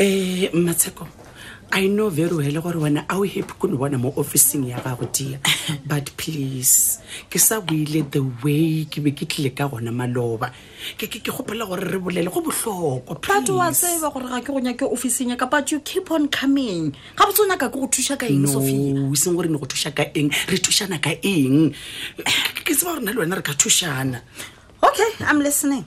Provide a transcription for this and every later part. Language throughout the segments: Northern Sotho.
um mmatsheko i know very well gore wena a o happy ko ne bona mo officing ya gago dia but please ke sa buile the way ke be ke tlile ka gona maloba ke ke ke gopela gore re bolele go bohlokwa but wa tseba gore ga ke go nyake officing ya ka but you keep on coming ga botse o nyaka ke go thuša ka eng sophia no seng gore ne go thuša ka eng re thušana ka eng ke tseba gore na le wena re ka thušana okay i'm listening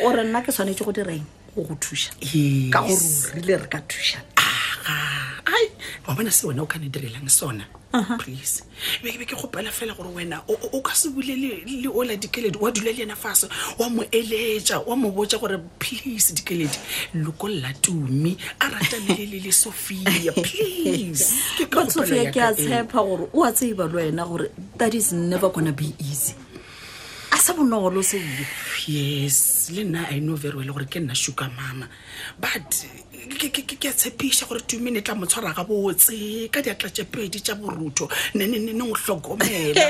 gore nna ke tshwanetse go direng go go thuša ka gore o rile re ka thuša ai wa bona se wena o ka ne direlang sona please be ke gopela fela gore wena o ka se bule le ola dikeledi wa dula le ena fase wa mo eletša wa mo botsa gore please dikeledi lokolla tumi a rata lele le sophia please sophia ke a tshepa gore o a tseba le wena gore that is never gonna be easy a sa bonolo se ile yes le nna i know very well gore ke nna sugar mama but ke- ke ke- ke a tshepiša gore tumene e tla mo tshwara gabotse ka diatla tše pedi tša borutho ne ne- ne ne o hlokomela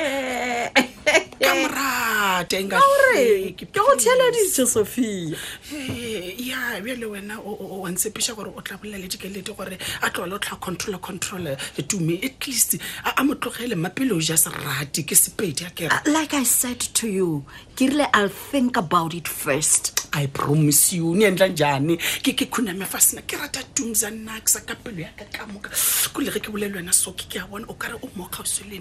ka morate nka gore ke go theeleditše sophia Hey, ya bjale wena o- o- o- wa ntshepiša gore o tla bolela le dikelete gore a tlole o tla controla controla tume at least a a mo tlogele mapele o ja serati ke sepedi a kere Uh, like I said to you, Kirle, I'll think about it first. i promise you ni endla njhani ke ke khuname fa sina ke rata tumza nna ke sa ka pelo ya ka ka moka kule ge ke bolele wena soke ke a bona o kare o mokgauswe le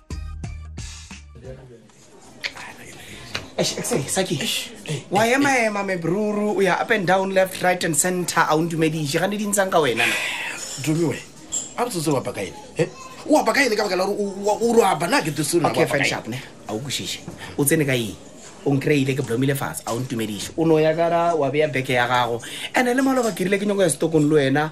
wa emaema mebruru o ya up and down left right and center a o ntumediše ga ne di ntshang ka wena dumiwe a botsotse wa baka ene eh? o apa ka ene ka baka la gore o roaba na ke okay fan sharp ne a o kwešiše o tsene ka eng o nkreile ke blomile fatshe a o ntumediše o no ya kara wa beya beke ya gago and-e le maloba ke rile ke nyako ya setokong le wena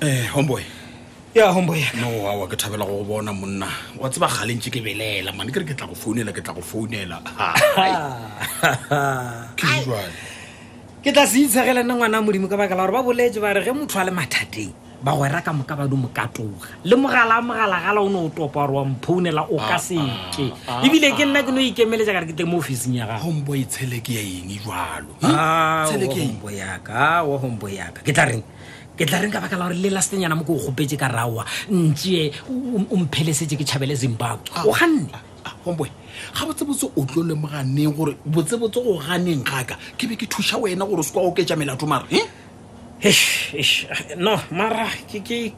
eh homeboy ya homeboy no awa ke thabela go bona monna wa tseba galentse ke belela mane ke re ke tla go founela ke tla go founela ke tla se itshegela nna ngwana modimo ka baka la gore ba boletse ba re ge motho a le mathateng bagwera ka moka ba dumo ka toga le mogala mogalagala o ne o topa gore wa mphounela o ka seke ebile ke nna ke no ikemeletsa ka re ke teng mo officing ya gago homeboy tshele ke ya eng e jalo Ah, Tshele wa ke eng? hombo yaka ah, wa hombo yaka ke tla reng ke tla reng ka baka la gore le lastenyana mo ke o gopetse ka rawa ntšee o mphelesetse ke tšhabele zimbabwe o ganne Ah, homeboy ga botsebotse o tlo lemoganeng gore botsebotse go ganeng gaka ke be ke thuša wena gore o se kwa oketša melato mara eh? no mara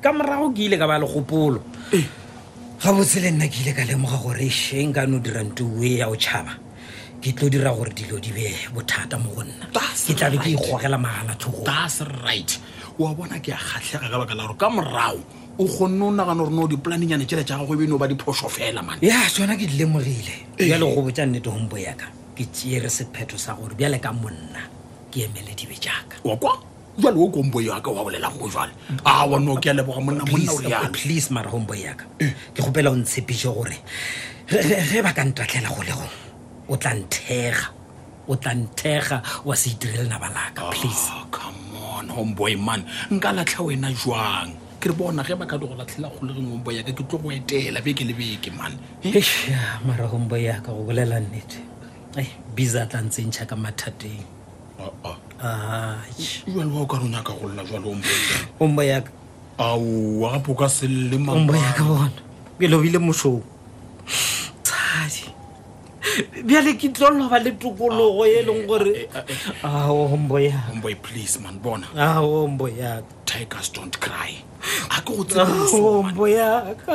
ka morago ke ile ka ba le kgopolo eh. gabotse le nna ke ile ka lemoga gore sheng ka no dira ntuwe ya o tšhaba ke tlo dira gore dilo di be bothata mo go nna ke tlabe ke ikgogela magala tlhogo that's right wa bona ke a kgatlhega ka baka la gore ka morago o kgonne o nagana gore no dipolanenyane tsela tsa gagwe beno ba diphoso fela man ya tsona ke di lemogile bjale go botsa nnete gompo yaka ke tsere sephetho sa gore bjale ka monna ke emele dibe jaaka wa kwa jale o kombo yaka wa bolelang go jale a wa no ke a leboga monna monna o Please, rialo please mara homeboy yaka ke kgopela o ntshepiše gore ge- ge ge ba ka ntatlela go le gong o tla nthega o tla nthega wa se itirele naba laka please Ah, come on homeboy man nka latlha wena jwang ke re bona ge ba ka di go latlhela kgolegeng homeboy yaka ke tlo go etela beke le beke man Eh? Eish, ya, mara homeboy yaka go bolela nnete eh, biza a tla ntsentšha ka mathateng jalo wa o ka re o nyaka go lla jalo ombo yaka aowa gape o ka selele ombo yaka bona ke lobile mosong tshadi bjale ke tlo loba le tokologo e leng gore aombo yaombo please man bona aombo yaka tigers don't cry a ke go tseombo yaka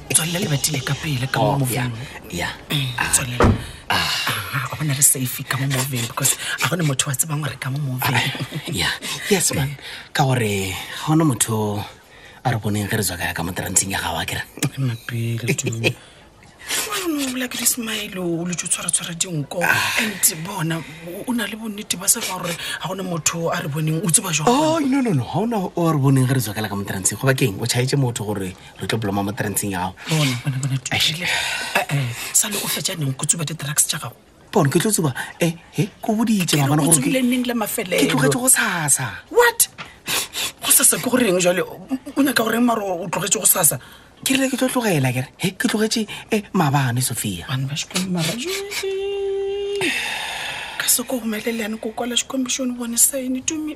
tswalela lebatile ka pele ka mo moveng ya tswalela Ah, go bona re safe ka mo moveng because a gone motho wa tsebang gore ka mo moveng ya yes man ka gore ga ona motho a re boneng ge re tswa kaya ka mo transeng ya gago a kere mapele dume ola ke dismile o letse o tshwaratshwara dinko and bona o- o na le bonnete ba sega gore ga gone motho a re boneng o tseba jwa oh no no no ga ona o re boneng ge re tswa kala ka mo transeng goba keng o chaetse motho gore re tlo bloma mo tranceng yago sale o fetsa neng ko tsuba di-drugs tša gago bone ke tlo tsuba e ko boditse mabana goreile neng le mafelelo ke tlogetse go sasa what go sasa ke goreng jale o nyaka goreng maro o tlogetse go sasa ke rile ke tlo tlogela kere e ke tlogetse e mabane sophia ka seko gomelelane ko kwala xikombišone bone saini tumi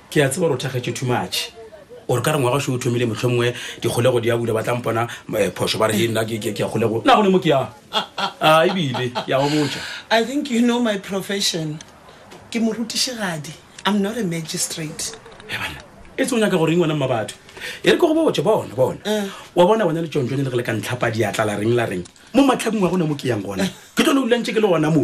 ke a tseba gore o thakgetše too much ore ka re ngwaga sho o thomile motlho mongwe dikgolego di a bula ba tlampona eh, phoso ba re e nna ke ke- ke a kgolego na go le mo ke yang a ebile ke a go botša I think you know my profession. Ke morutišigadi. I'm not a magistrate. Eh, bana e tse o nyaka goreng wena mma batho e re ke go botse bona bona Eh. wa bona bona le tsontsone le re le ka ntlhapa diatla la reng la reng mo matlhabong wa gona mo ke yang gona ke tlo le ulantse ke le gona mo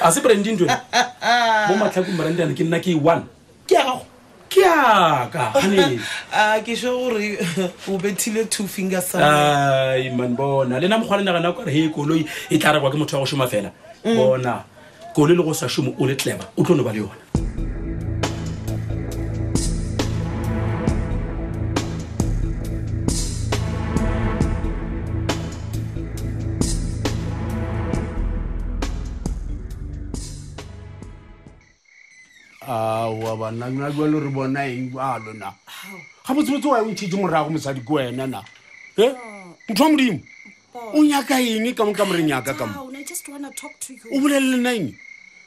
a se brandi ntwe mo matlhakong brandi ane ke nna ke one ke ya gago ke yaka gane a ke sho gore o bethile two finger sa ai man bona le na mokgwa le nagana gore he koloi e tla rekwa ke motho wa go šoma fela bona koloi le go sa šomo o le tleba o tlo no ba le yona aowa banna na jalo re bona eng ba lona ga botsebotse wa ntšhetse morago mosadi ke wena na e ntho wa modimo o nyaka eng ka mo ka moreng yaka ka mo o bolele le nna eng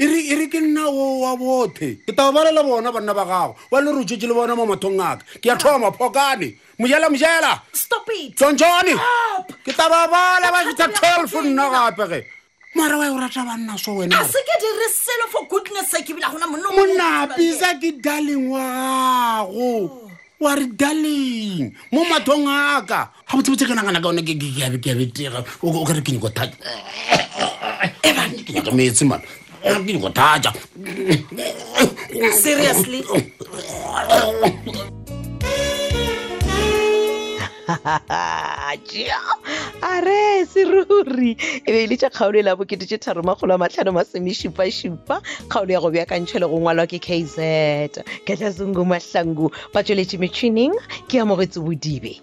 e re e ke nna o wa bothe ke tao balela bona banna ba gago wa le rutše ke le bona mo mathong aka ke ya thoma phokane mojela mojela tsontsone ke tla ba bala ba fitha twelve nna gape ge mara wa e o rata banna so wenamonaa pisa ke darling wa gago wa re darling mo mathong aka ga botsebotse ke nagana ka one ke abetega o kare ke nyoko thata ebane ke nyaka metse mana ke nyoko thata seriously ja a re seruri e be e le tša kgaolo e la bokete tše tharo makgolo a matlhano masome šupa-šupa kgaolo ya go beakantšhwe le go ngwalwa ke kz ka tlasongo mahlangu ba tsweletše metšhineng ke amogetse bodibe